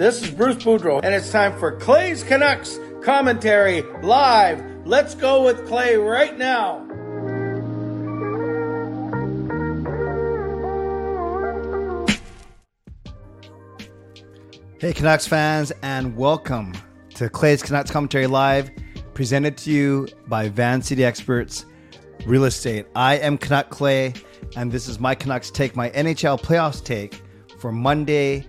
This is Bruce Boudreau, and it's time for Clay's Canucks commentary live. Let's go with Clay right now. Hey, Canucks fans, and welcome to Clay's Canucks Commentary Live, presented to you by Van City Experts Real Estate. I am Canuck Clay, and this is my Canucks take, my NHL playoffs take for Monday,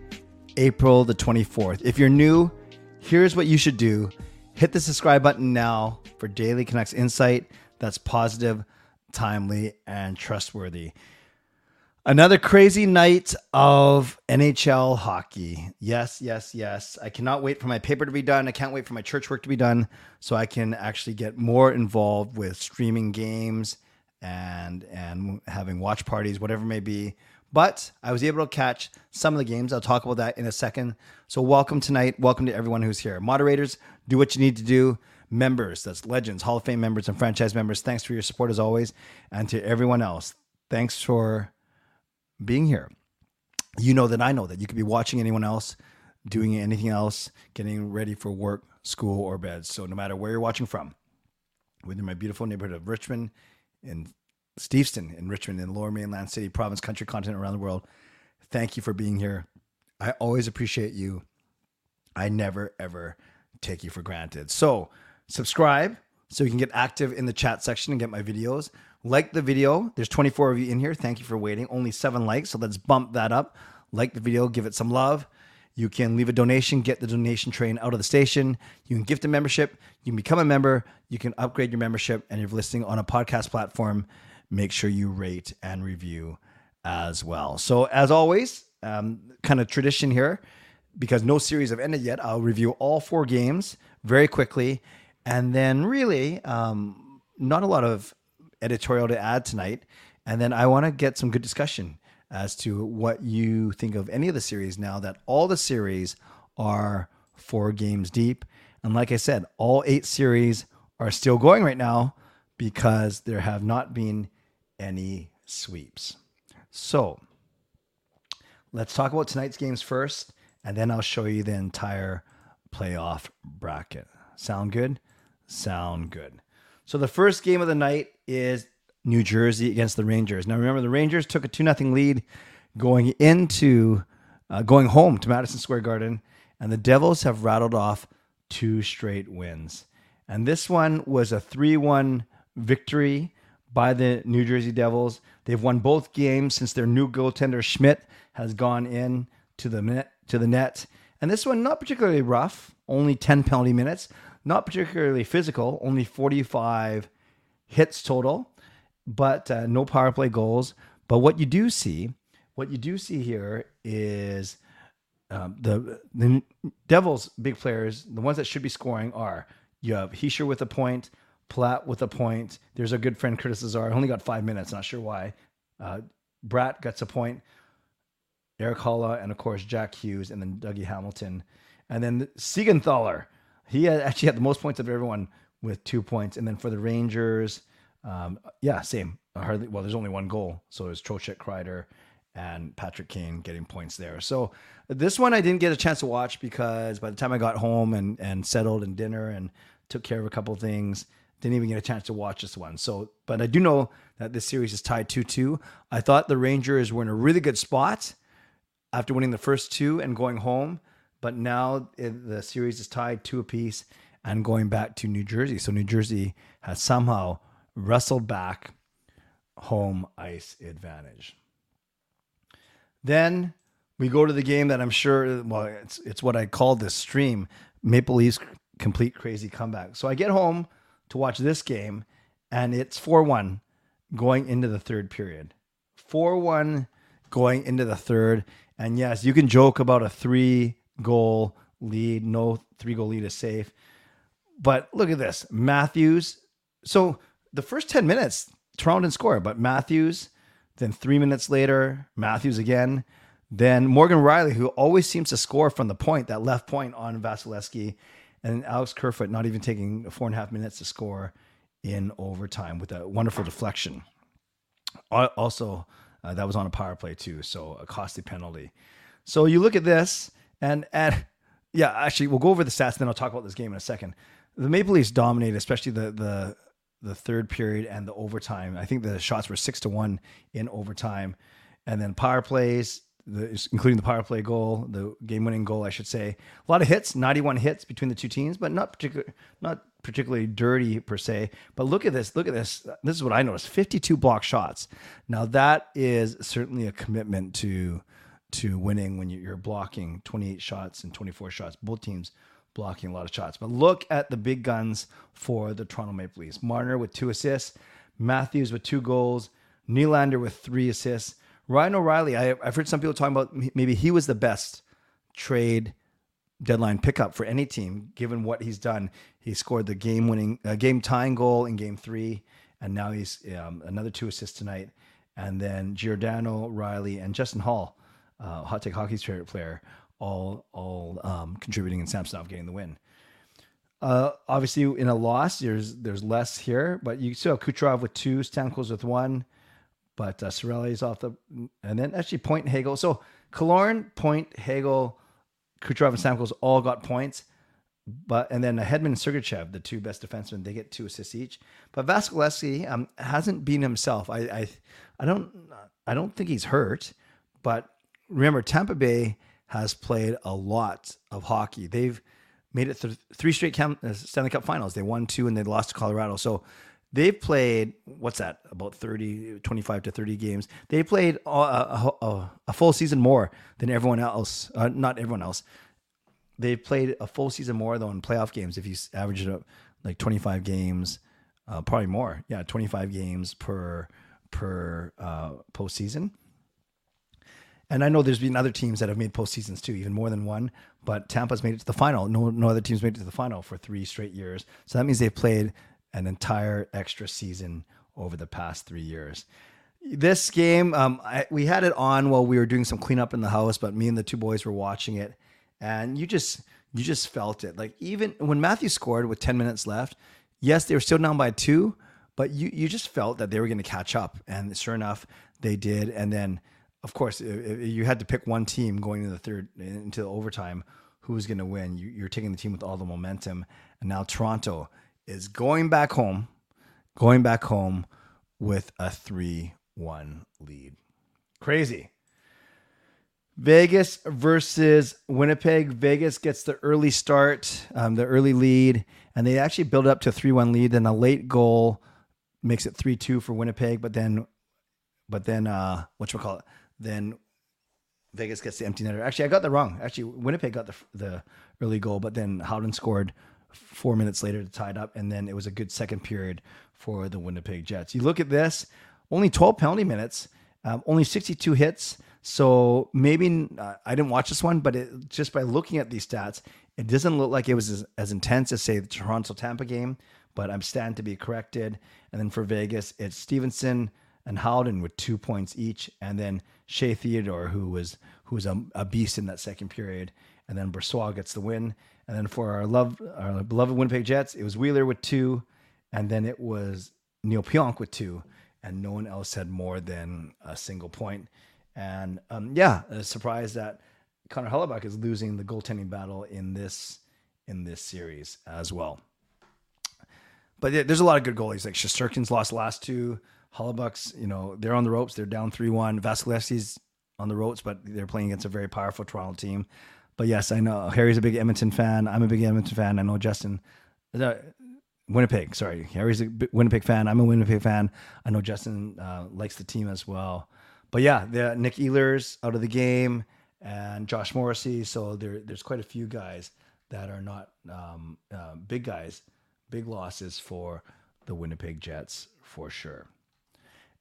April the 24th. If you're new, here's what you should do hit the subscribe button now for daily Canucks insight that's positive, timely, and trustworthy. Another crazy night of NHL hockey. Yes, yes, yes. I cannot wait for my paper to be done. I can't wait for my church work to be done so I can actually get more involved with streaming games and and having watch parties, whatever may be. But I was able to catch some of the games. I'll talk about that in a second. So welcome tonight. Welcome to everyone who's here. Moderators, do what you need to do. Members, that's legends, Hall of Fame members, and franchise members. Thanks for your support as always, and to everyone else. Thanks for being here. You know that I know that you could be watching anyone else, doing anything else, getting ready for work, school, or bed. So no matter where you're watching from, within my beautiful neighborhood of Richmond, in Steveston, in Richmond, in Lower Mainland City, province, country, continent, around the world, thank you for being here. I always appreciate you. I never ever take you for granted. So subscribe so you can get active in the chat section and get my videos. Like the video. There's 24 of you in here. Thank you for waiting. Only seven likes. So let's bump that up. Like the video, give it some love. You can leave a donation, get the donation train out of the station. You can gift a membership. You can become a member. You can upgrade your membership. And you're listening on a podcast platform, make sure you rate and review as well. So, as always, um, kind of tradition here, because no series have ended yet, I'll review all four games very quickly. And then, really, um, not a lot of editorial to add tonight. And then I want to get some good discussion as to what you think of any of the series now that all the series are four games deep. And like I said, all eight series are still going right now because there have not been any sweeps. So let's talk about tonight's games first, and then I'll show you the entire playoff bracket. Sound good? Sound good. So the first game of the night is New Jersey against the Rangers. Now remember, the Rangers took a two 0 lead going into uh, going home to Madison Square Garden, and the Devils have rattled off two straight wins. And this one was a three one victory by the New Jersey Devils. They've won both games since their new goaltender Schmid has gone in to the net to the net. And this one not particularly rough, only 10 penalty minutes, not particularly physical, only 45 hits total, but uh, no power play goals. But what you do see, what you do see here is um, the the Devils' big players, the ones that should be scoring are you have Hischier with a point, Palat with a point. There's a good friend Curtis Lazar, only got five minutes, not sure why. Uh, Bratt gets a point. Erik Haula, and of course Jack Hughes, and then Dougie Hamilton, and then Siegenthaler he actually had the most points of everyone with two points. And then for the Rangers, um, yeah, same. Hardly, well, there's only one goal. So it was Trocheck Kreider and Patrick Kane getting points there. So this one I didn't get a chance to watch because by the time I got home and, and settled and dinner and took care of a couple things, didn't even get a chance to watch this one. So, but I do know that this series is tied 2 2. I thought the Rangers were in a really good spot after winning the first two and going home. But now the series is tied two apiece and going back to New Jersey. So New Jersey has somehow wrestled back home ice advantage. Then we go to the game that I'm sure, well, it's, it's what I called this stream Maple Leafs complete crazy comeback. So I get home to watch this game, and it's 4 1 going into the third period. 4 1 going into the third. And yes, you can joke about a three goal lead. No three goal lead is safe. But look at this Matthews. So the first 10 minutes, Toronto didn't score, but Matthews, then three minutes later, Matthews again. Then Morgan Rielly, who always seems to score from the point, that left point on Vasilevskiy, and Alex Kerfoot not even taking four and a half minutes to score in overtime with a wonderful deflection. Also, uh, that was on a power play too, so a costly penalty. So you look at this, and and yeah, actually, we'll go over the stats, and then I'll talk about this game in a second. The Maple Leafs dominated, especially the the the third period and the overtime. I think the shots were six to one in overtime, and then power plays, the, including the power play goal, the game winning goal, I should say. A lot of hits, ninety one hits between the two teams, but not particular, not particularly dirty per se. But look at this, look at this. This is what I noticed: fifty two block shots. Now that is certainly a commitment to to winning when you're blocking 28 shots and 24 shots. Both teams blocking a lot of shots. But look at the big guns for the Toronto Maple Leafs. Marner with two assists, Matthews with two goals, Nylander with three assists. Ryan O'Reilly, I, have heard some people talking about maybe he was the best trade deadline pickup for any team, given what he's done. He scored the game winning, uh, game tying goal in game three, and now he's um, another two assists tonight. And then Giordano, Rielly, and Justin Holl, uh, Hot Take Hockey's favorite player, all all um, contributing and Samsonov getting the win. Uh, obviously, in a loss, there's there's less here, but you still have Kucherov with two, Stamkos with one, but uh, is off the, and then actually Point Hagel. So Killorn, Point Hagel, Kucherov, and Stamkos all got points, but and then Hedman and Sergachev, the two best defensemen, they get two assists each. But Vasilevskiy um, hasn't been himself. I, I I don't I don't think he's hurt, but remember, Tampa Bay has played a lot of hockey. They've made it through three straight uh, Stanley Cup finals. They won two and they lost to Colorado. So they've played, what's that, about 30, 25 to 30 games. They played a, a, a full season more than everyone else. Uh, not everyone else. They've played a full season more, though, in playoff games. If you average it up, like 25 games, uh, probably more. Yeah, 25 games per per uh, postseason. And I know there's been other teams that have made postseasons too, even more than one. But Tampa's made it to the final. No, no other teams made it to the final for three straight years. So that means they've played an entire extra season over the past three years. This game, um, I, we had it on while we were doing some cleanup in the house, but me and the two boys were watching it, and you just you just felt it. Like even when Matthew scored with ten minutes left, yes, they were still down by two, but you you just felt that they were going to catch up, and sure enough, they did. And then of course, you had to pick one team going into the third into the overtime, who was going to win? You, are taking the team with all the momentum, and now Toronto is going back home, going back home with a three-one lead. Crazy. Vegas versus Winnipeg. Vegas gets the early start, um, the early lead, and they actually build up to a three-one lead. Then a late goal makes it three-two for Winnipeg, but then, but then, uh, what call it? then Vegas gets the empty netter. Actually, I got that wrong. Actually, Winnipeg got the the early goal, but then Howden scored four minutes later to tie it up, and then it was a good second period for the Winnipeg Jets. You look at this, only 12 penalty minutes, um, only 62 hits. So maybe uh, I didn't watch this one, but it, just by looking at these stats, it doesn't look like it was as, as intense as say the Toronto Tampa game. But I'm standing to be corrected. And then for Vegas, it's Stephenson and Howden with two points each, and then Shea Theodore, who was who was a, a beast in that second period, and then Brossoit gets the win. And then for our love, our beloved Winnipeg Jets, it was Wheeler with two, and then it was Neil Pionk with two, and no one else had more than a single point. And um, yeah, a surprise that Connor Hellebuyck is losing the goaltending battle in this in this series as well. But yeah, there's a lot of good goalies. Like Shesterkin's lost last two. Hellebuyck's, you know, they're on the ropes. They're down 3 1. Vasilevskiy's on the ropes, but they're playing against a very powerful Toronto team. But yes, I know Harry's a big Edmonton fan. I'm a big Edmonton fan. I know Justin, uh, Winnipeg, sorry. Harry's a Winnipeg fan. I'm a Winnipeg fan. I know Justin uh, likes the team as well. But yeah, the Nik Ehlers out of the game and Josh Morrissey. So there, there's quite a few guys that are not um, uh, big guys, big losses for the Winnipeg Jets for sure.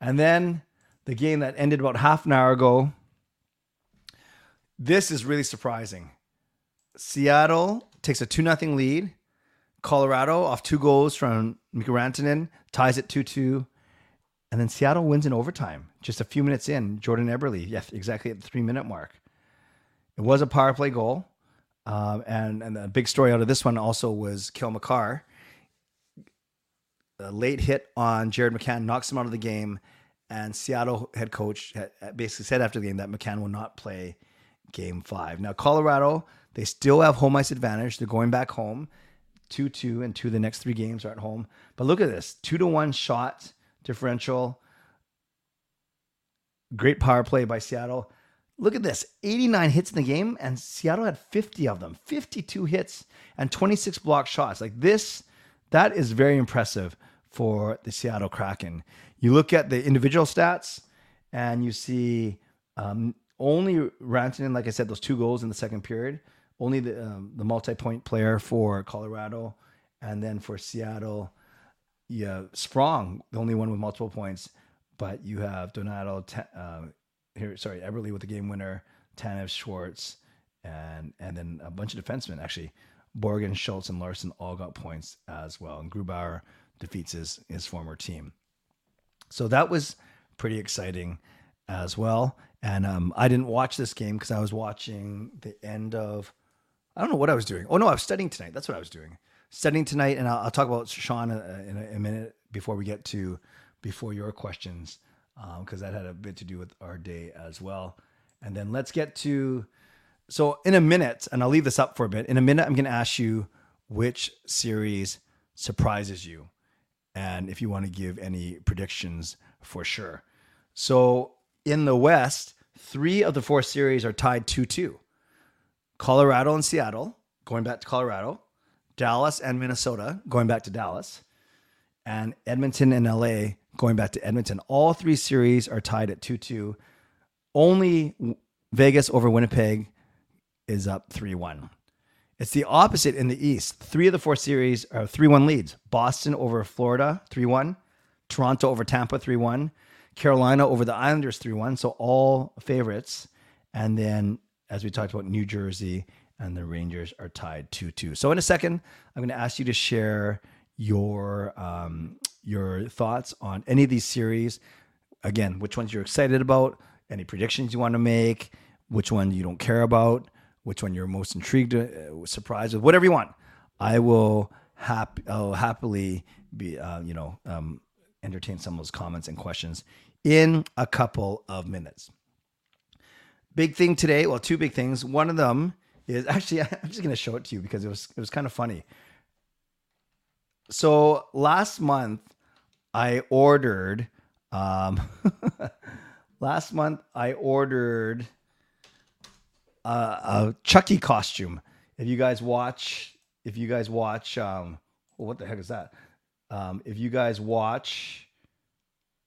And then the game that ended about half an hour ago. This is really surprising. Seattle takes a 2 0 lead. Colorado off two goals from Mikko Rantanen ties it 2 2. And then Seattle wins in overtime just a few minutes in. Jordan Eberle, yes, exactly at the three minute mark. It was a power play goal. Um, and, and the big story out of this one also was Cale Makar a late hit on Jared McCann knocks him out of the game, and Seattle head coach basically said after the game that McCann will not play game five. Now, Colorado, they still have home ice advantage. They're going back home 2 2, and two of the next three games are at home. But look at this 2 to 1 shot differential. Great power play by Seattle. Look at this 89 hits in the game, and Seattle had 50 of them, 52 hits and 26 block shots. Like this, that is very impressive for the Seattle Kraken. You look at the individual stats, and you see um, only Rantanen, like I said, those two goals in the second period. Only the um, the multi point player for Colorado, and then for Seattle, yeah, Sprong, the only one with multiple points. But you have Donato, uh, here, sorry, Eberle with the game winner, Tanev Schwartz, and and then a bunch of defensemen actually. Borgen, Schultz, and Larsson all got points as well. And Grubauer defeats his his former team. So that was pretty exciting as well. And um, I didn't watch this game because I was watching the end of. I don't know what I was doing. Oh no, I was studying tonight. That's what I was doing. Studying tonight, and I'll, I'll talk about Sean uh, in a, a, minute before we get to before your questions, because um, that had a bit to do with our day as well. And then let's get to. So in a minute, and I'll leave this up for a bit. In a minute, I'm going to ask you which series surprises you, and if you want to give any predictions for sure. So in the West, three of the four series are tied 2 2. Colorado and Seattle, going back to Colorado, Dallas and Minnesota, going back to Dallas, and Edmonton and LA, going back to Edmonton. All three series are tied at 2 2. Only Vegas over Winnipeg is up 3 1. It's the opposite in the East. Three of the four series are 3 1 leads Boston over Florida, 3 1. Toronto over Tampa, 3 1. Carolina over the Islanders 3 1. So all favorites. And then, as we talked about, New Jersey and the Rangers are tied 2 2. So, in a second, I'm going to ask you to share your um, your thoughts on any of these series. Again, which ones you're excited about, any predictions you want to make, which one you don't care about, which one you're most intrigued, uh, surprised with, whatever you want. I will hap- I'll happily be, uh, you know, um, entertain some of those comments and questions in a couple of minutes. Big thing today, well, two big things. One of them is actually I'm just going to show it to you because it was it was kind of funny. So last month I ordered um last month I ordered a, a Chucky costume. If you guys watch if you guys watch um what the heck is that? Um, if you guys watch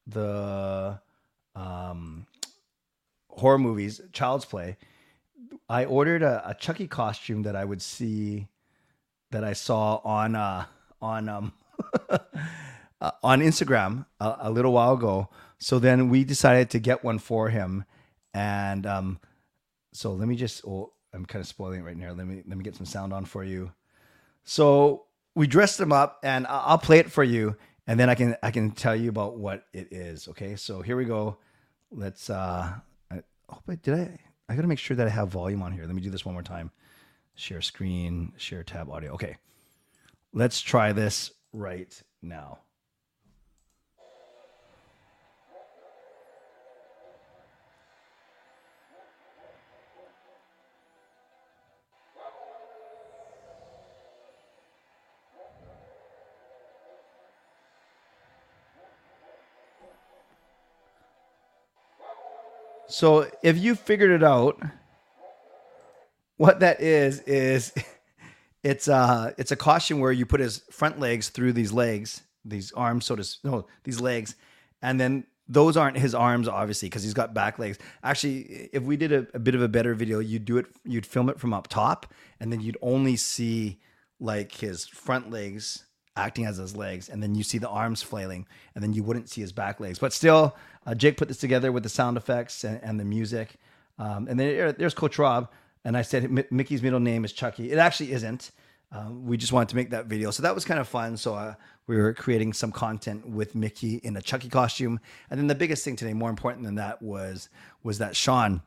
the um, horror movies, Child's Play, I ordered a, a, Chucky costume that I would see that I saw on uh, on um, uh, on Instagram a, a, little while ago. So then we decided to get one for him, and um, so let me just. Oh, I'm kind of spoiling it right now. Let me let me get some sound on for you. So we dressed them up, and I'll play it for you, and then I can I can tell you about what it is. Okay, so here we go. Let's. uh I, Oh, but did I? I gotta make sure that I have volume on here. Let me do this one more time. Share screen, share tab audio. Okay, let's try this right now. So if you figured it out, what that is is it's a it's a caution where you put his front legs through these legs, these arms, so to no these legs, and then those aren't his arms obviously because he's got back legs. Actually, if we did a, a bit of a better video, you'd do it, you'd film it from up top, and then you'd only see like his front legs acting as his legs, and then you see the arms flailing, and then you wouldn't see his back legs. But still, uh, Jake put this together with the sound effects and, and the music. Um, and then there's Coach Rob, and I said M- Mickey's middle name is Chucky. It actually isn't. Um, we just wanted to make that video, so that was kind of fun. So uh, we were creating some content with Mickey in a Chucky costume, and then the biggest thing today, more important than that, was was that Sean.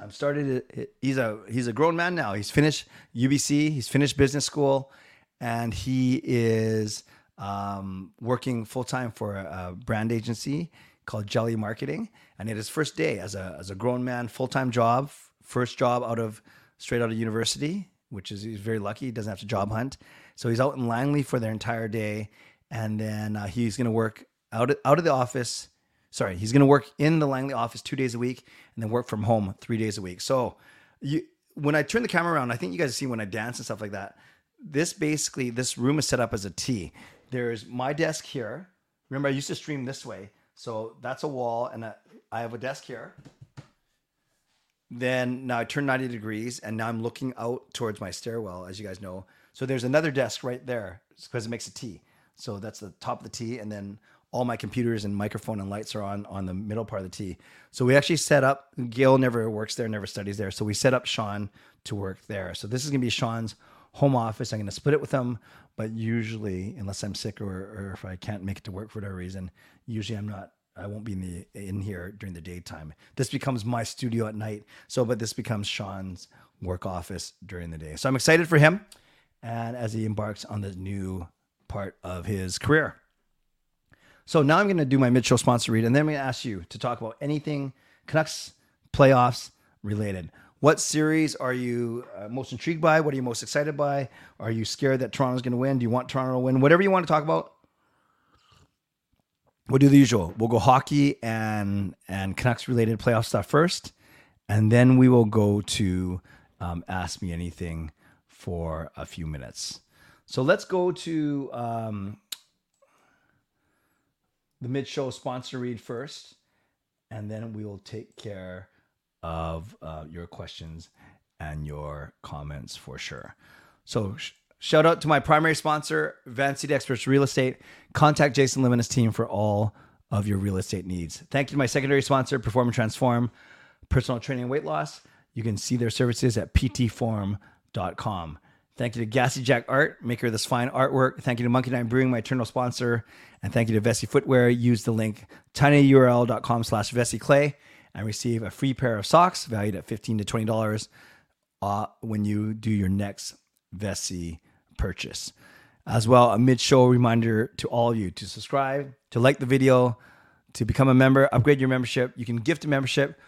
I've started. He's a he's a grown man now. He's finished UBC. He's finished business school and he is um, working full time for a, brand agency called Jelly Marketing. And at his first day as a as a grown man, full time job, first job out of straight out of university, which is he's very lucky. He doesn't have to job hunt, so he's out in Langley for their entire day, and then uh, he's going to work out of, out of the office. Sorry, he's going to work in the Langley office two days a week, and then work from home three days a week. So, you when I turn the camera around, I think you guys see when I dance and stuff like that. This basically, this room is set up as a T. There's my desk here. Remember, I used to stream this way, so that's a wall, and a, I have a desk here. Then now I turn 90 degrees and now I'm looking out towards my stairwell, as you guys know. So there's another desk right there because it makes a T. So that's the top of the T. And then all my computers and microphone and lights are on on the middle part of the T. So we actually set up, Gail never works there, never studies there. So we set up Sean to work there. So this is to be Sean's home office. I'm going to split it with him, but usually, unless I'm sick or, or if I can't make it to work for whatever reason, usually I'm not I won't be in the in here during the daytime. This becomes my studio at night. So, but this becomes Sean's work office during the day. So I'm excited for him, and as he embarks on the new part of his career. So now I'm going to do my mid-show sponsor read, and then I'm going to ask you to talk about anything Canucks playoffs related. What series are you uh, most intrigued by? What are you most excited by? Are you scared that Toronto's going to win? Do you want Toronto to win? Whatever you want to talk about, we'll do the usual. We'll go hockey and and Canucks related playoff stuff first, and then we will go to um, ask me anything for a few minutes. So let's go to um, the mid show sponsor read first, and then we will take care of uh, your questions and your comments for sure. So sh- Shout out to my primary sponsor, Van City Experts Real Estate. Contact Jason Lim and his team for all of your real estate needs. Thank you to my secondary sponsor, Perform and Transform, personal training and weight loss. You can see their services at ptform.com. Thank you to Gassy Jack Art, maker of this fine artwork. Thank you to Monkey Nine Brewing, my eternal sponsor. And thank you to Vessi Footwear. Use the link tinyurl.com slash Vessi Clay and receive a free pair of socks valued at 15 to $20 uh, when you do your next Vessi purchase. As well, a mid show reminder to all of you to subscribe, to like the video, to become a member, upgrade your membership. You can gift a membership,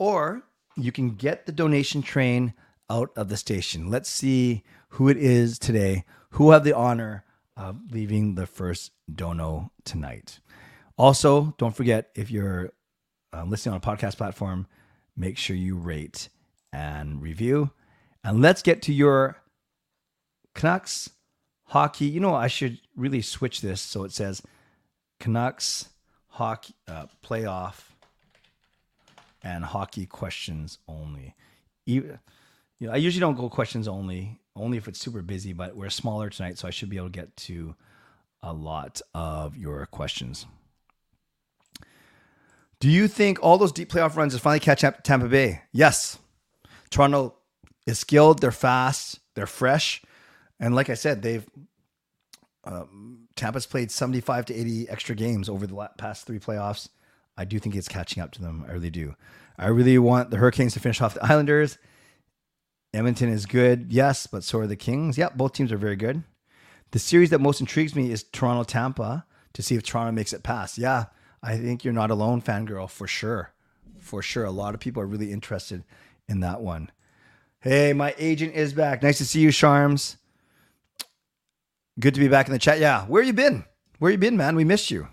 or you can get the donation train out of the station. Let's see who it is today who have the honor of leaving the first dono tonight. Also, don't forget if you're uh, listening on a podcast platform, make sure you rate and review. And let's get to your Canucks hockey. You know, I should really switch this so it says Canucks hockey uh, playoff and hockey questions only. Even, you know, I usually don't go questions only, only if it's super busy. But we're smaller tonight, so I should be able to get to a lot of your questions. Do you think all those deep playoff runs is finally catching up to Tampa Bay? Yes. Toronto is skilled. They're fast. They're fresh. And like I said, they've um, Tampa's played 75 to 80 extra games over the past three playoffs. I do think it's catching up to them. I really do. I really want the Hurricanes to finish off the Islanders. Edmonton is good, yes, but so are the Kings. Yep, both teams are very good. The series that most intrigues me is Toronto Tampa to see if Toronto makes it past. Yeah, I think you're not alone, fangirl, for sure. For sure. A lot of people are really interested in that one. Hey, my agent is back. Nice to see you, Charms. Good to be back in the chat. Yeah, where you been? Where you been, man? We missed you.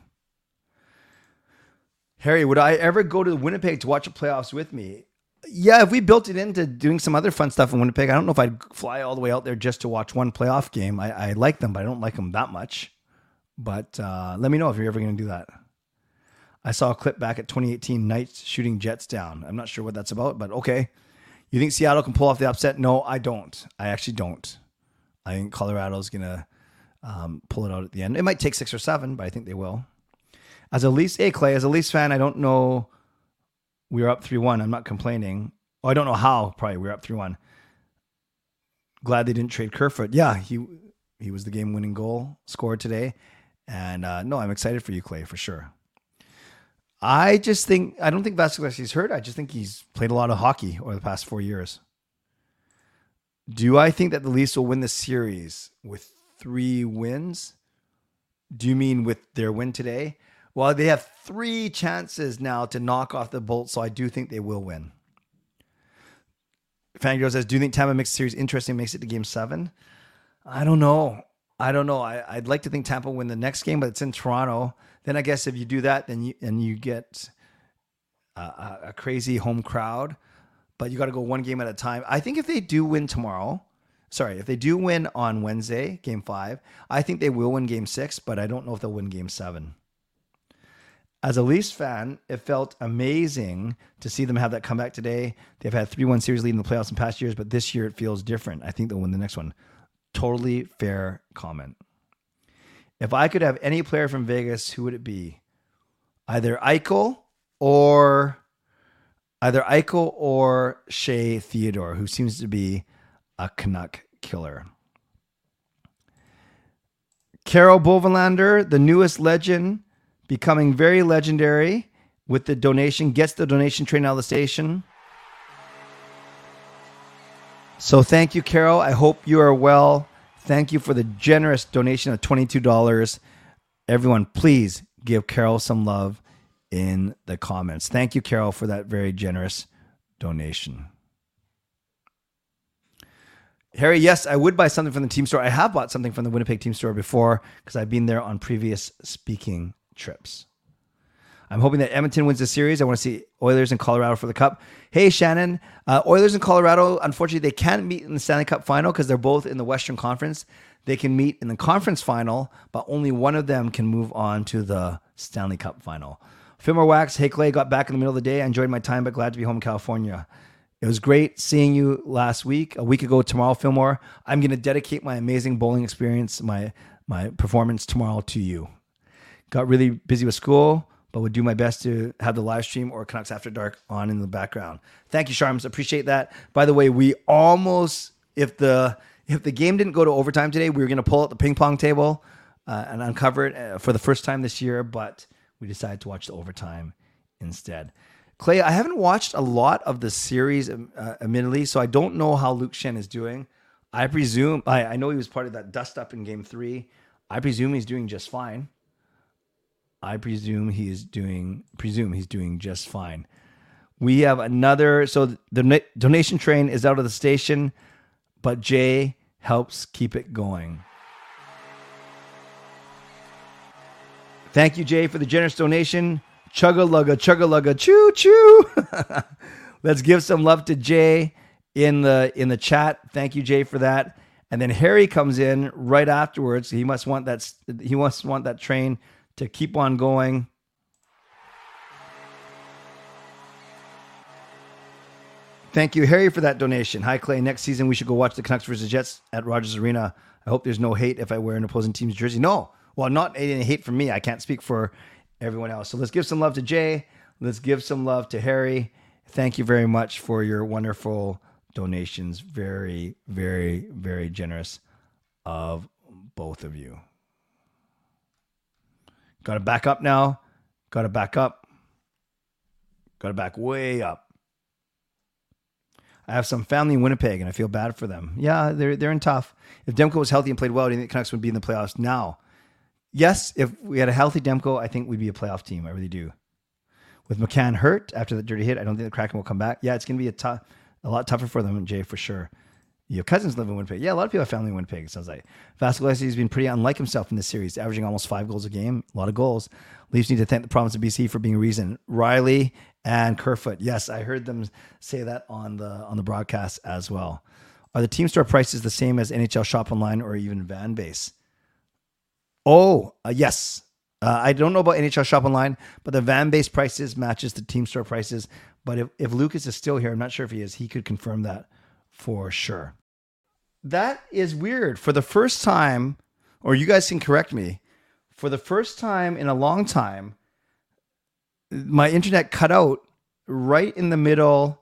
Harry, would I ever go to Winnipeg to watch the playoffs with me? Yeah, if we built it into doing some other fun stuff in Winnipeg, I don't know if I'd fly all the way out there just to watch one playoff game. I, I like them, but I don't like them that much. But uh, let me know if you're ever going to do that. I saw a clip back at 2018 Knights shooting Jets down. I'm not sure what that's about, but okay. You think Seattle can pull off the upset? No, I don't. I actually don't. I think Colorado's going to um, pull it out at the end. It might take six or seven, but I think they will. As a Leafs, hey Clay, as a Leafs fan, I don't know. We were up three one. I'm not complaining. Oh, I don't know how. Probably we are up three one. Glad they didn't trade Kerfoot. Yeah, he he was the game winning goal scored today, and uh, no, I'm excited for you, Clay, for sure. I just think I don't think Vasilevskiy's hurt. I just think he's played a lot of hockey over the past four years. Do I think that the Leafs will win the series with three wins. Do you mean with their win today? Well, they have three chances now to knock off the Bolts, so I do think they will win. Fangirl says, "Do you think Tampa makes the series interesting? Makes it to Game Seven? I don't know. I don't know. I, would like to think Tampa win the next game, but it's in Toronto. Then I guess if you do that, then you and you get uh, a, a crazy home crowd, but you got to go one game at a time. I think if they do win tomorrow, sorry, if they do win on Wednesday, Game Five, I think they will win Game Six, but I don't know if they'll win Game Seven as a Leafs fan, it felt amazing to see them have that comeback today. They've had 3 1 series lead in the playoffs in past years, but this year it feels different. I think they'll win the next one. Totally fair comment. If I could have any player from Vegas, who would it be? Either Eichel or either Eichel or Shea Theodore, who seems to be a Canuck killer. Carol Bovenlander, the newest legend, becoming very legendary with the donation, gets the donation train out of the station. So thank you, Carol. I hope you are well. Thank you for the generous donation of $22. Everyone, please give Carol some love in the comments. Thank you, Carol, for that very generous donation. Harry, yes, I would buy something from the team store. I have bought something from the Winnipeg team store before because I've been there on previous speaking trips. I'm hoping that Edmonton wins the series. I want to see Oilers in Colorado for the Cup. Hey, Shannon. Uh, Oilers in Colorado, unfortunately, they can't meet in the Stanley Cup final because they're both in the Western Conference. They can meet in the conference final, but only one of them can move on to the Stanley Cup final. Fillmore Wax, hey, Clay, got back in the middle of the day. I enjoyed my time, but glad to be home in California. It was great seeing you last week, a week ago tomorrow, Fillmore. I'm going to dedicate my amazing bowling experience, my my performance tomorrow to you. Got really busy with school, but would do my best to have the live stream or Canucks After Dark on in the background. Thank you, Sharms. Appreciate that. By the way, we almost if the if the game didn't go to overtime today, we were going to pull out the ping pong table uh, and uncover it uh, for the first time this year, but we decided to watch the overtime instead. Clay, I haven't watched a lot of the series, um, uh, admittedly, so I don't know how Luke Schenn is doing. I presume I, I know he was part of that dust up in Game Three. I presume he's doing just fine. I presume he is doing presume he's doing just fine. We have another so the donation train is out of the station, but Jay helps keep it going. Thank you, Jay, for the generous donation. Chugga lugga, chugga lugga, choo choo. Let's give some love to Jay in the in the chat. Thank you, Jay, for that. And then Harry comes in right afterwards. He must want that he must want that train to keep on going. Thank you, Harry, for that donation. Hi, Clay. Next season, we should go watch the Canucks versus Jets at Rogers Arena. I hope there's no hate if I wear an opposing team's jersey. No, well, not any hate from me. I can't speak for everyone else. So let's give some love to Jay. Let's give some love to Harry. Thank you very much for your wonderful donations. Very, very, very generous of both of you. Got to back up now. Got to back up. Got to back way up. I have some family in Winnipeg, and I feel bad for them. Yeah, they're they're in tough. If Demko was healthy and played well, do you think the Canucks would be in the playoffs now? Yes, if we had a healthy Demko, I think we'd be a playoff team. I really do. With McCann hurt after that dirty hit, I don't think the Kraken will come back. Yeah, it's going to be a tough, a lot tougher for them, Jay, for sure. Your cousins live in Winnipeg. Yeah, a lot of people have family in Winnipeg, it sounds like. Vasilevskiy has been pretty unlike himself in this series, averaging almost five goals a game. A lot of goals. Leafs need to thank the province of BC for being a reason. Rielly and Kerfoot. Yes, I heard them say that on the on the broadcast as well. Are the team store prices the same as NHL shop online or even van base? Oh, uh, yes. Uh, I don't know about NHL shop online, but the van base prices matches the team store prices. But if, if Lucas is still here, I'm not sure if he is, he could confirm that for sure. That is weird. For the first time, or you guys can correct me, for the first time in a long time, my internet cut out right in the middle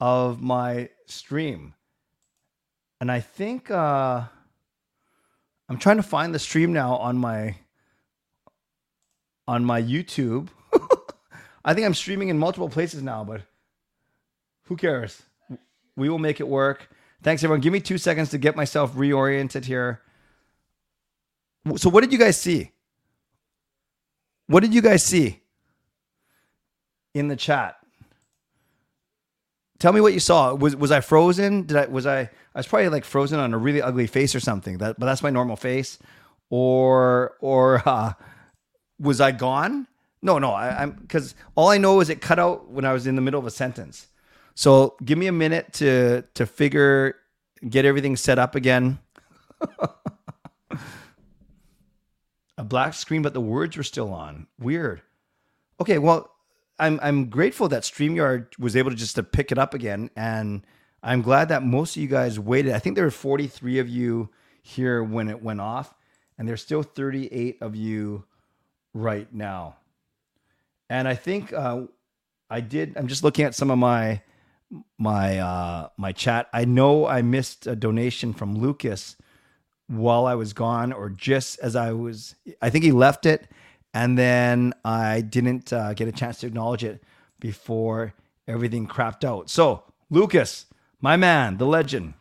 of my stream. And I think uh, I'm trying to find the stream now on my on my YouTube. I think I'm streaming in multiple places now, but who cares? We will make it work. Thanks, everyone. Give me two seconds to get myself reoriented here. So, what did you guys see? What did you guys see in the chat? Tell me what you saw. Was was I frozen? Did I was I I was probably like frozen on a really ugly face or something. That but that's my normal face. Or or uh, was I gone? No, no. I, I'm because all I know is it cut out when I was in the middle of a sentence. So give me a minute to to figure get everything set up again. a black screen, but the words were still on. Weird. Okay, well, I'm I'm grateful that StreamYard was able to just to pick it up again. And I'm glad that most of you guys waited. I think there were 43 of you here when it went off, and there's still 38 of you right now. And I think uh, I did. I'm just looking at some of my my uh, my chat. I know I missed a donation from Lucas while I was gone, or just as I was. I think he left it, and then I didn't uh, get a chance to acknowledge it before everything crapped out. So, Lucas, my man, the legend.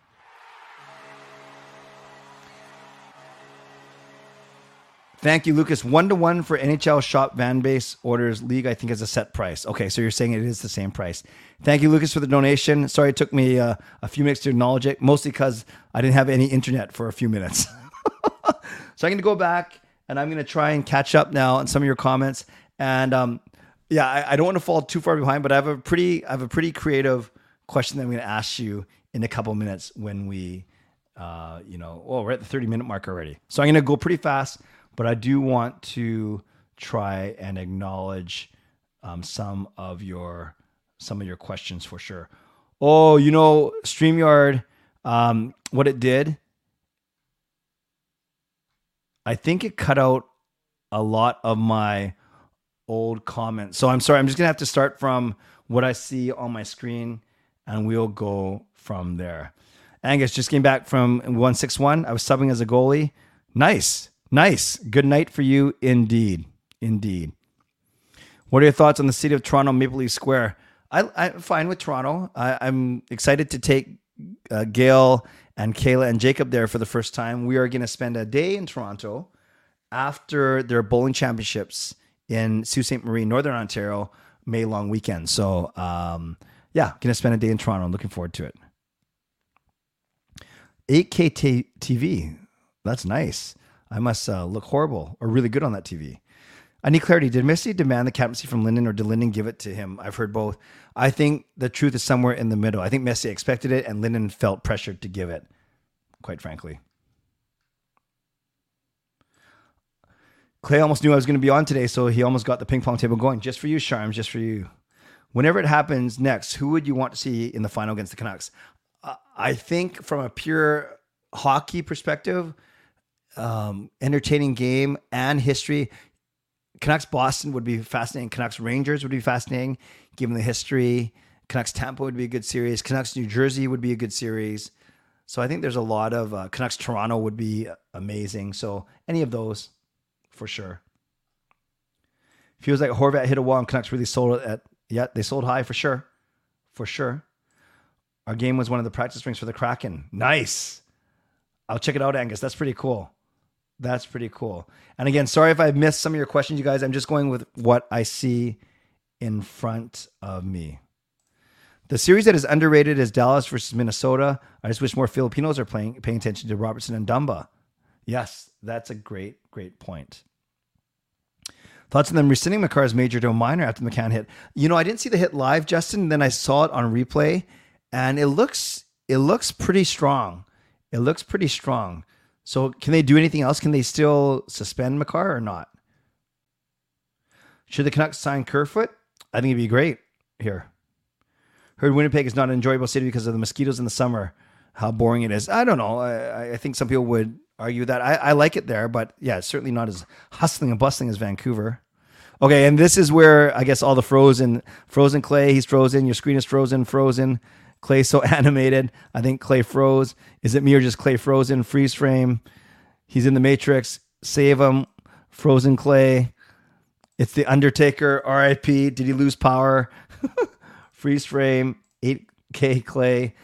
Thank you, Lucas. One to one for NHL Shop Van Base orders league. I think is a set price. Okay, so you're saying it is the same price. Thank you, Lucas, for the donation. Sorry it took me uh, a few minutes to acknowledge it, mostly because I didn't have any internet for a few minutes. so I'm going to go back and I'm going to try and catch up now on some of your comments. And um, yeah, I, I, don't want to fall too far behind, but I have a pretty, I have a pretty creative question that I'm going to ask you in a couple minutes when we, uh, you know, oh, we're at the 30 minute mark already. So I'm going to go pretty fast but I do want to try and acknowledge um, some of your some of your questions for sure. Oh, you know, Streamyard, um, what it did, I think it cut out a lot of my old comments. So I'm sorry, I'm just gonna have to start from what I see on my screen, and we'll go from there. Angus just came back from 161. I was subbing as a goalie. Nice. Nice. Good night for you indeed. Indeed. What are your thoughts on the city of Toronto Maple Leaf Square? I, I'm fine with Toronto. I, am excited to take uh, Gail and Kayla and Jacob there for the first time. We are going to spend a day in Toronto after their bowling championships in Sault Ste. Marie, Northern Ontario, May long weekend. So, um, yeah, going to spend a day in Toronto. I'm looking forward to it. 8K t- TV. That's nice. I must uh, look horrible or really good on that TV. I need clarity. Did Messier demand the captaincy from Linden or did Linden give it to him? I've heard both. I think the truth is somewhere in the middle. I think Messier expected it and Linden felt pressured to give it, quite frankly. Clay almost knew I was going to be on today, so he almost got the ping pong table going. Just for you, Charm, just for you. Whenever it happens next, who would you want to see in the final against the Canucks? I think from a pure hockey perspective, um, entertaining game and history. Canucks Boston would be fascinating. Canucks Rangers would be fascinating, given the history. Canucks Tampa would be a good series. Canucks New Jersey would be a good series. So I think there's a lot of uh, Canucks Toronto would be amazing. So any of those, for sure. Feels like Horvat hit a wall and Canucks really sold it at. Yeah, they sold high for sure, for sure. Our game was one of the practice rings for the Kraken. Nice. I'll check it out, Angus. That's pretty cool. That's pretty cool. And again, sorry if I missed some of your questions, you guys. I'm just going with what I see in front of me. The series that is underrated is Dallas versus Minnesota. I just wish more Filipinos are playing paying attention to Robertson and Dumba. Yes, that's a great, great point. Thoughts on them rescinding Makar's major to a minor after the McCann hit. You know, I didn't see the hit live, Justin. Then I saw it on replay, and it looks it looks pretty strong. It looks pretty strong. So can they do anything else? Can they still suspend Makar or not? Should the Canucks sign Kerfoot? I think it'd be great here. Heard Winnipeg is not an enjoyable city because of the mosquitoes in the summer. How boring it is. I don't know. I, I think some people would argue that. I, I like it there, but yeah, it's certainly not as hustling and bustling as Vancouver. Okay, and this is where I guess all the frozen, frozen clay. He's frozen. Your screen is frozen, frozen. Clay so animated. I think Clay froze. Is it me or just Clay frozen? Freeze frame. He's in the Matrix. Save him. Frozen Clay. It's the Undertaker. R.I.P. Did he lose power? Freeze frame. 8K Clay.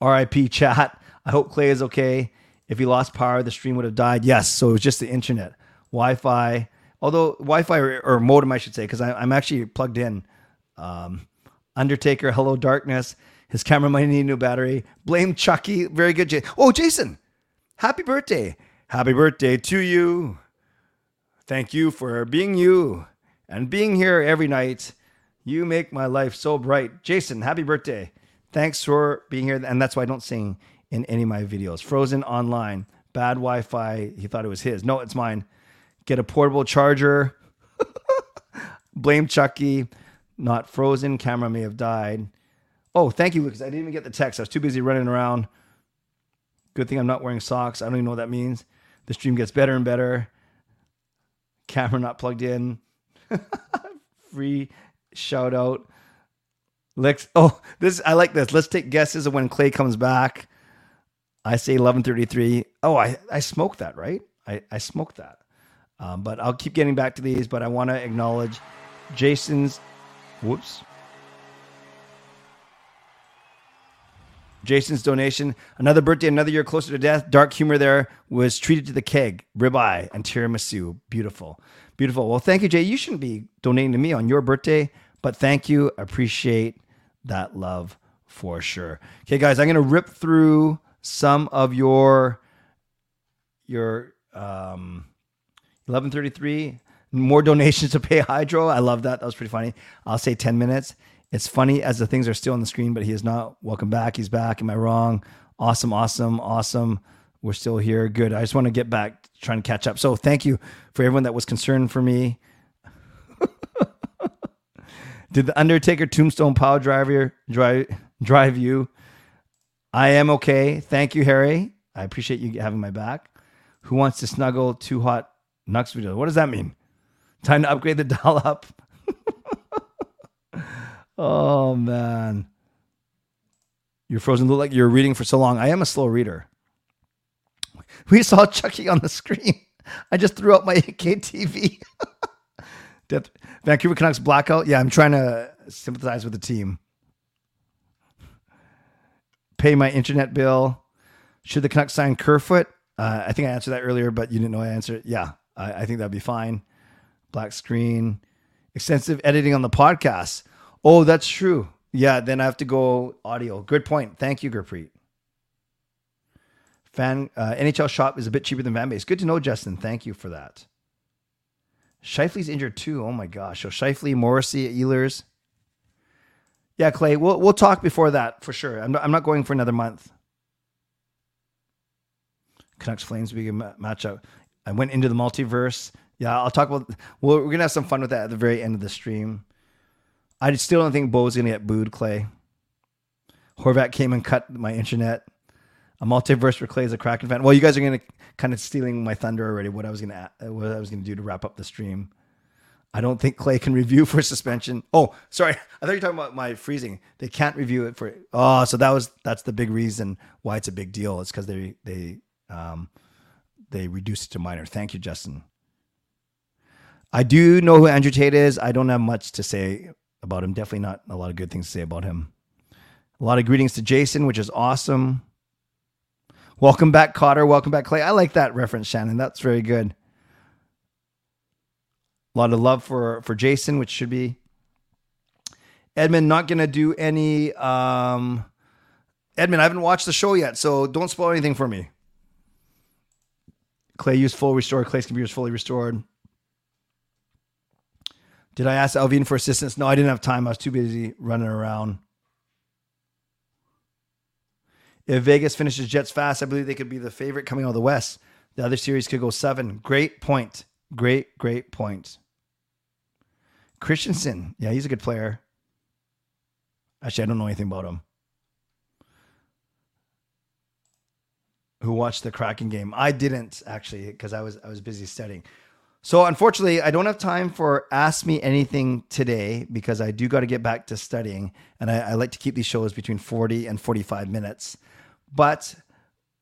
R.I.P. Chat. I hope Clay is okay. If he lost power, the stream would have died. Yes. So it was just the internet, Wi-Fi. Although Wi-Fi or, or modem, I should say, because I'm actually plugged in. Um, Undertaker, Hello Darkness. His camera might need a new battery. Blame Chucky. Very good. J- oh, Jason, happy birthday. Happy birthday to you. Thank you for being you and being here every night. You make my life so bright. Jason, happy birthday. Thanks for being here. And that's why I don't sing in any of my videos. Frozen online, bad Wi Fi. He thought it was his. No, it's mine. Get a portable charger. Blame Chucky. Not frozen. Camera may have died. Oh, thank you, Lucas. I didn't even get the text. I was too busy running around. Good thing I'm not wearing socks. I don't even know what that means. The stream gets better and better. Camera not plugged in. Free shout out. Lex. Oh, this I like this. Let's take guesses of when Clay comes back. I say 11:33. Oh, I I smoked that, right? I I smoked that. Um, but I'll keep getting back to these. But I want to acknowledge Jason's. Whoops. Jason's donation. Another birthday, another year closer to death. Dark humor there was treated to the keg, ribeye, and tiramisu. Beautiful. Beautiful. Well, thank you, Jay. You shouldn't be donating to me on your birthday, but thank you. Appreciate that love for sure. Okay, guys, I'm gonna rip through some of your your um 1133 more donations to pay hydro i love that that was pretty funny i'll say 10 minutes it's funny as the things are still on the screen but he is not. Welcome back. He's back. Am i wrong? Awesome awesome awesome. We're still here. Good. I just want to get back trying to catch up. So thank you for everyone that was concerned for me. Did the undertaker tombstone power driver drive drive you? I am okay. Thank you harry. I appreciate you having my back. Who wants to snuggle too hot Nux video. What does that mean? Time to upgrade the doll up. Oh man. You're frozen look like you're reading for so long. I am a slow reader. We saw Chucky on the screen. I just threw out my KTV. Death, Vancouver Canucks blackout. Yeah, I'm trying to sympathize with the team. Pay my internet bill. Should the Canucks sign Kerfoot? Uh, I think I answered that earlier, but you didn't know I answered. Yeah, I, I think that'd be fine. Black screen, extensive editing on the podcast. Oh, that's true. Yeah, then I have to go audio. Good point. Thank you, Gurpreet. Fan uh, NHL shop is a bit cheaper than Fanbase. Good to know, Justin. Thank you for that. Scheifele's injured too. Oh my gosh. So Shifley, Morrissey, Ehlers. Yeah, Clay. We'll we'll talk before that for sure. I'm not, I'm not going for another month. Canucks Flames big matchup. I went into the multiverse. Yeah, I'll talk about. We're gonna have some fun with that at the very end of the stream. I still don't think Bo's gonna get booed. Clay Horvat came and cut my internet. A multiverse for Clay is a Kraken fan. Well, you guys are gonna kind of stealing my thunder already. What I was gonna what I was gonna do to wrap up the stream. I don't think Clay can review for suspension. Oh, sorry. I thought you were talking about my freezing. They can't review it for. Oh, so that was that's the big reason why it's a big deal. It's because they they um, they reduced it to minor. Thank you, Justin. I do know who Andrew Tate is. I don't have much to say about him. Definitely not a lot of good things to say about him. A lot of greetings to Jason, which is awesome. Welcome back, Cotter. Welcome back, Clay. I like that reference, Shannon. That's very good. A lot of love for for Jason, which should be Edmund. Not gonna do any. Um, Edmund, I haven't watched the show yet, so don't spoil anything for me. Clay used full restore. Clay's computer is fully restored. Did I ask Alvin for assistance? No, I didn't have time. I was too busy running around. If Vegas finishes Jets fast, I believe they could be the favorite coming out of the West. The other series could go seven. Great point. Great, great point. Christensen. Yeah, he's a good player. Actually, I don't know anything about him. who watched the Kraken game. I didn't actually because I was I was busy studying. So unfortunately, I don't have time for Ask Me Anything today because I do got to get back to studying, and I, I, like to keep these shows between forty and forty-five minutes. But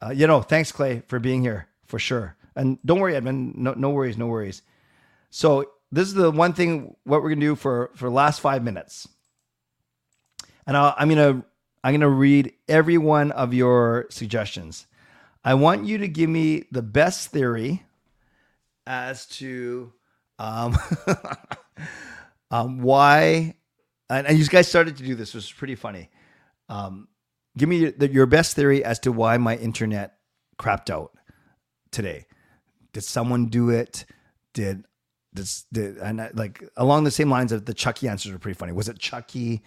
uh, you know, thanks Clay for being here for sure, and don't worry, Edmund. No, no worries, no worries. So this is the one thing what we're gonna do for for last five minutes, and i I'm gonna I'm gonna read every one of your suggestions. I want you to give me the best theory as to um, um, why. And, and you guys started to do this, which was pretty funny. Um, give me your, your best theory as to why my internet crapped out today. Did someone do it? Did this did and I, like along the same lines of the Chucky answers were pretty funny. Was it Chucky?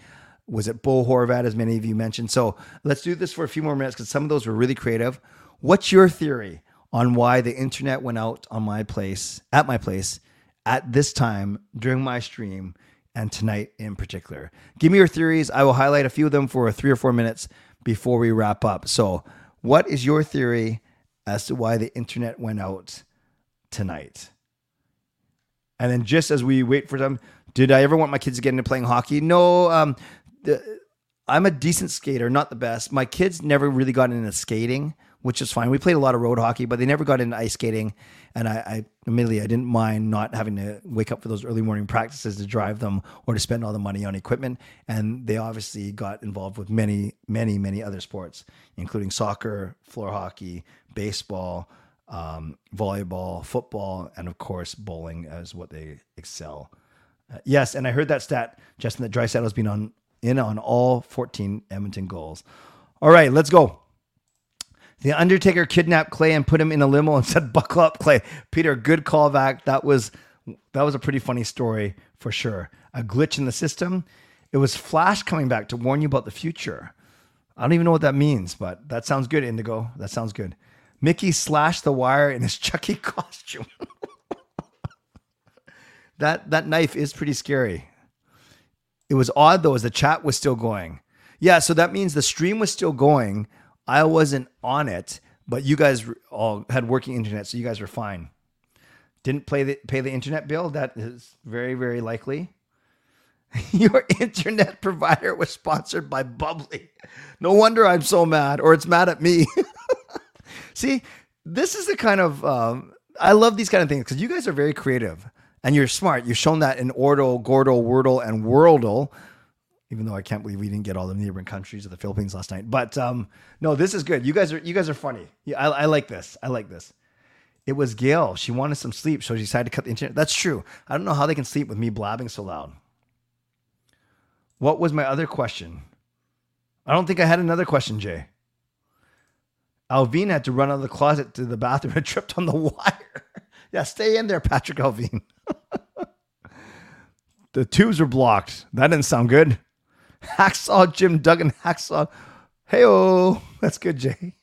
Was it Bo Horvat, as many of you mentioned? So let's do this for a few more minutes because some of those were really creative. What's your theory on why the internet went out on my place, at my place, at this time during my stream, and tonight in particular? Give me your theories. I will highlight a few of them for three or four minutes before we wrap up. So, what is your theory as to why the internet went out tonight? And then just as we wait for them, did I ever want my kids to get into playing hockey? No. Um, the, I'm a decent skater, not the best. My kids never really got into skating, which is fine. We played a lot of road hockey, but they never got into ice skating. And I, I admittedly, I didn't mind not having to wake up for those early morning practices to drive them or to spend all the money on equipment. And they obviously got involved with many, many, many other sports, including soccer, floor hockey, baseball, um, volleyball, football, and of course, bowling as what they excel. Uh, yes, and I heard that stat, Justin, that Draisaitl has been on in on all 14 Edmonton goals. All right, let's go. The Undertaker kidnapped Clay and put him in a limo and said, "Buckle up, Clay." Peter, good callback. That was that was a pretty funny story for sure. A glitch in the system. It was Flash coming back to warn you about the future. I don't even know what that means, but that sounds good, Indigo. That sounds good. Mickey slashed the wire in his Chucky costume. that that knife is pretty scary. It was odd though, as the chat was still going. Yeah, so that means the stream was still going. I wasn't on it, but you guys all had working internet, so you guys were fine. Didn't play the, pay the internet bill. That is very, very likely. Your internet provider was sponsored by Bubbly. No wonder I'm so mad, or it's mad at me. See, this is the kind of um, I love these kind of things because you guys are very creative and you're smart. You've shown that in Ordle, Gordle, Wordle, and Worldle. Even though I can't believe we didn't get all the neighboring countries of the Philippines last night, but um, no, this is good. You guys are you guys are funny. Yeah, I, I like this. I like this. It was Gail. She wanted some sleep, so she decided to cut the internet. That's true. I don't know how they can sleep with me blabbing so loud. What was my other question? I don't think I had another question, Jay. Alvin had to run out of the closet to the bathroom and tripped on the wire. yeah, stay in there, Patrick Alvin. the tubes were blocked. That didn't sound good. Hacksaw Jim Duggan Hacksaw. Hey oh, that's good, Jay.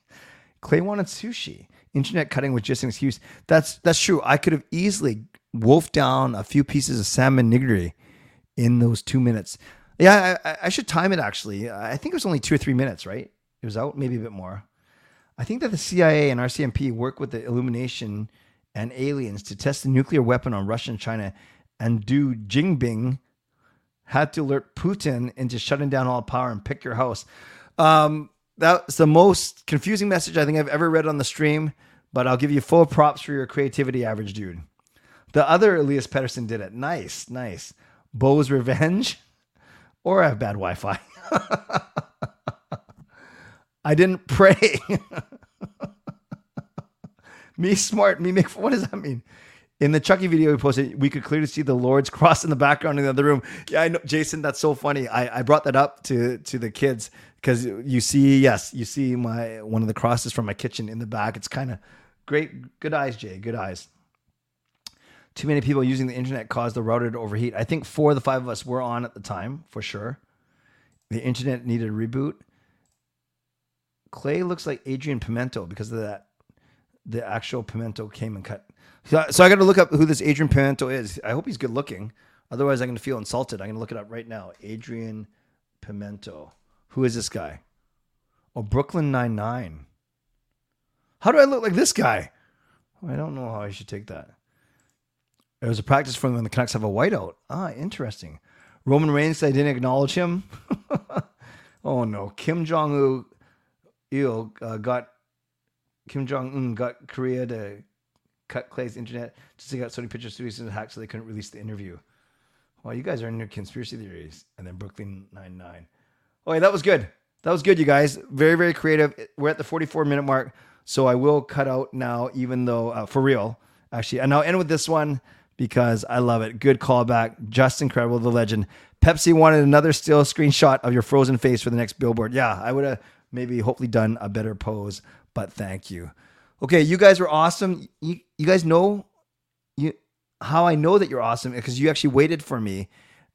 Clay wanted sushi. Internet cutting was just an excuse. That's that's true. I could have easily wolfed down a few pieces of salmon nigiri in those two minutes. Yeah, I, I should time it actually. I think it was only two or three minutes, right? It was out, maybe a bit more. I think that the CIA and RCMP work with the Illumination and aliens to test the nuclear weapon on Russia and China, and do Jinping had to alert Putin into shutting down all power and pick your house. Um, that's the most confusing message I think I've ever read on the stream, but I'll give you full props for your creativity, average dude. The other Elias Pettersson did it. Nice, nice. Bo's Revenge, or I have bad Wi Fi. I didn't pray. me smart, me make. What does that mean? In the Chucky video we posted, we could clearly see the Lord's cross in the background in the other room. Yeah, I know, Jason. That's so funny. I, I brought that up to to the kids because you see, yes, you see my one of the crosses from my kitchen in the back. It's kind of great. Good eyes, Jay. Good eyes. Too many people using the internet caused the router to overheat. I think four of the five of us were on at the time for sure. The internet needed a reboot. Clay looks like Adrian Pimento because of that. The actual Pimento came and cut. So, so I got to look up who this Adrian Pimento is. I hope he's good looking. Otherwise, I'm going to feel insulted. I'm going to look it up right now. Adrian Pimento. Who is this guy? Oh, Brooklyn Nine Nine. How do I look like this guy? I don't know how I should take that. It was a practice for when the Canucks have a whiteout. Ah, interesting. Roman Reigns, I didn't acknowledge him. oh no, Kim Jong Il uh, got Kim Jong Un got Korea to cut Clay's internet to get Sony Picture Studios and hack so they couldn't release the interview. Well, you guys are in your conspiracy theories. And then Brooklyn Nine Nine. Oh, yeah, that was good. That was good, you guys. Very, very creative. We're at the 44 minute mark, so I will cut out now, even though uh, for real, actually. And I'll end with this one because I love it. Good callback. Just incredible. The legend. Pepsi wanted another still screenshot of your frozen face for the next billboard. Yeah, I would have maybe hopefully done a better pose, but thank you. Okay, you guys are awesome. You, you guys know you how I know that you're awesome because you actually waited for me.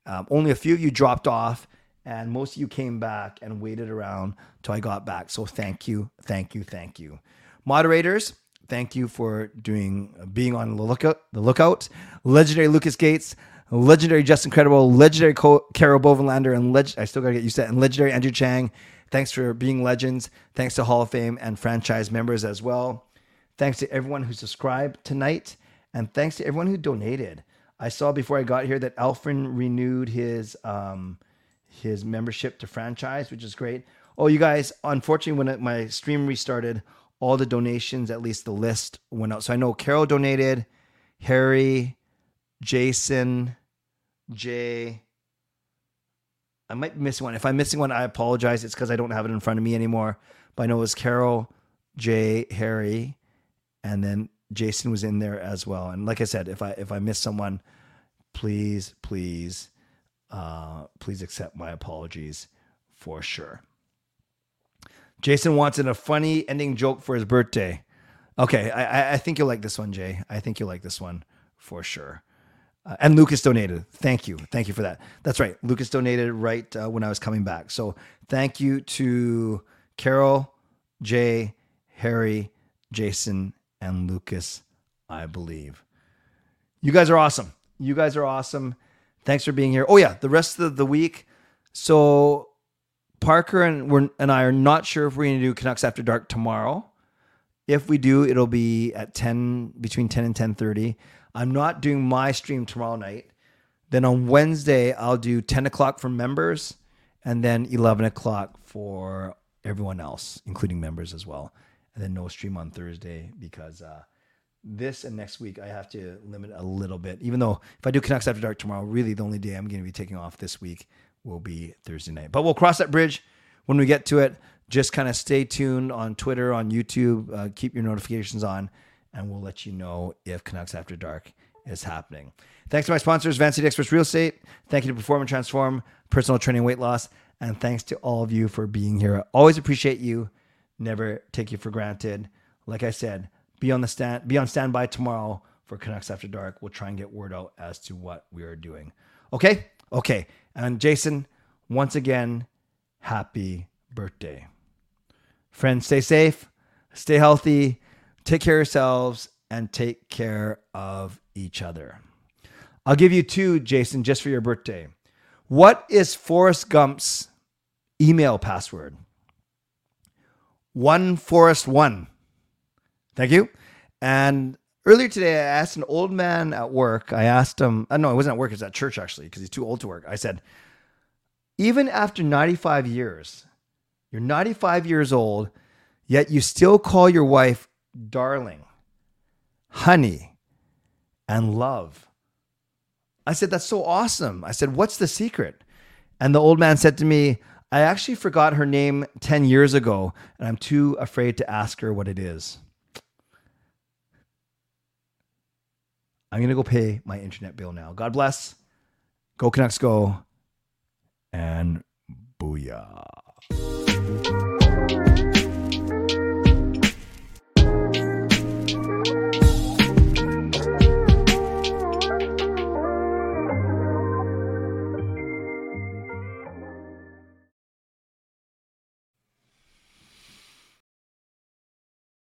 Um, only a few of you dropped off, and most of you came back and waited around till I got back. So thank you, thank you, thank you, moderators. Thank you for doing being on the lookout. The lookout, legendary Lucas Gates, legendary Justin Credible, legendary Carol Bovenlander, and leg- I still gotta get used to that, and legendary Andrew Chang. Thanks for being legends. Thanks to Hall of Fame and franchise members as well. Thanks to everyone who subscribed tonight, and thanks to everyone who donated. I saw before I got here that Alfred renewed his um, his membership to franchise, which is great. Oh, you guys! Unfortunately, when it, my stream restarted, all the donations, at least the list went out. So I know Carol donated, Harry, Jason, Jay. I might missing one. If I'm missing one, I apologize. It's because I don't have it in front of me anymore. But I know it was Carol, Jay, Harry, and then Jason was in there as well. And like I said, if I if I miss someone, please, please, uh, please accept my apologies for sure. Jason wanted a funny ending joke for his birthday. Okay, I, I think you'll like this one, Jay. I think you'll like this one for sure. Uh, and Lucas donated. Thank you. Thank you for that. That's right. Lucas donated right uh, when I was coming back. So thank you to Carol, Jay, Harry, Jason, and Lucas, I believe. You guys are awesome. You guys are awesome. Thanks for being here. Oh, yeah, the rest of the week. So Parker and and I are not sure if we're going to do Canucks After Dark tomorrow. If we do, it'll be at 10 between 10 and 10:30. I'm not doing my stream tomorrow night. Then on Wednesday, I'll do 10 o'clock for members and then 11 o'clock for everyone else, including members as well. And then no stream on Thursday because uh, this and next week I have to limit a little bit. Even though if I do Canucks After Dark tomorrow, really the only day I'm going to be taking off this week will be Thursday night. But we'll cross that bridge when we get to it. Just kind of stay tuned on Twitter, on YouTube. Uh, keep your notifications on, and we'll let you know if Canucks After Dark is happening. Thanks to my sponsors, Van City Experts Real Estate. Thank you to Perform and Transform, Personal Training Weight Loss. And thanks to all of you for being here. I always appreciate you. Never take you for granted. Like I said, be on the stand, be on standby tomorrow for Canucks After Dark. We'll try and get word out as to what we are doing. Okay? Okay. And Jason, once again, happy birthday. Friends, stay safe, stay healthy, take care of yourselves, and take care of each other. I'll give you two, Jason, just for your birthday. What is Forrest Gump's email password? One Forest One. Thank you. And earlier today, I asked an old man at work. I asked him, uh, no, it wasn't at work, it was at church actually, because he's too old to work. I said, even after 95 years, you're 95 years old, yet you still call your wife darling, honey, and love. I said, That's so awesome. I said, What's the secret? And the old man said to me, I actually forgot her name 10 years ago, and I'm too afraid to ask her what it is. I'm going to go pay my internet bill now. God bless. Go Canucks go. And booyah.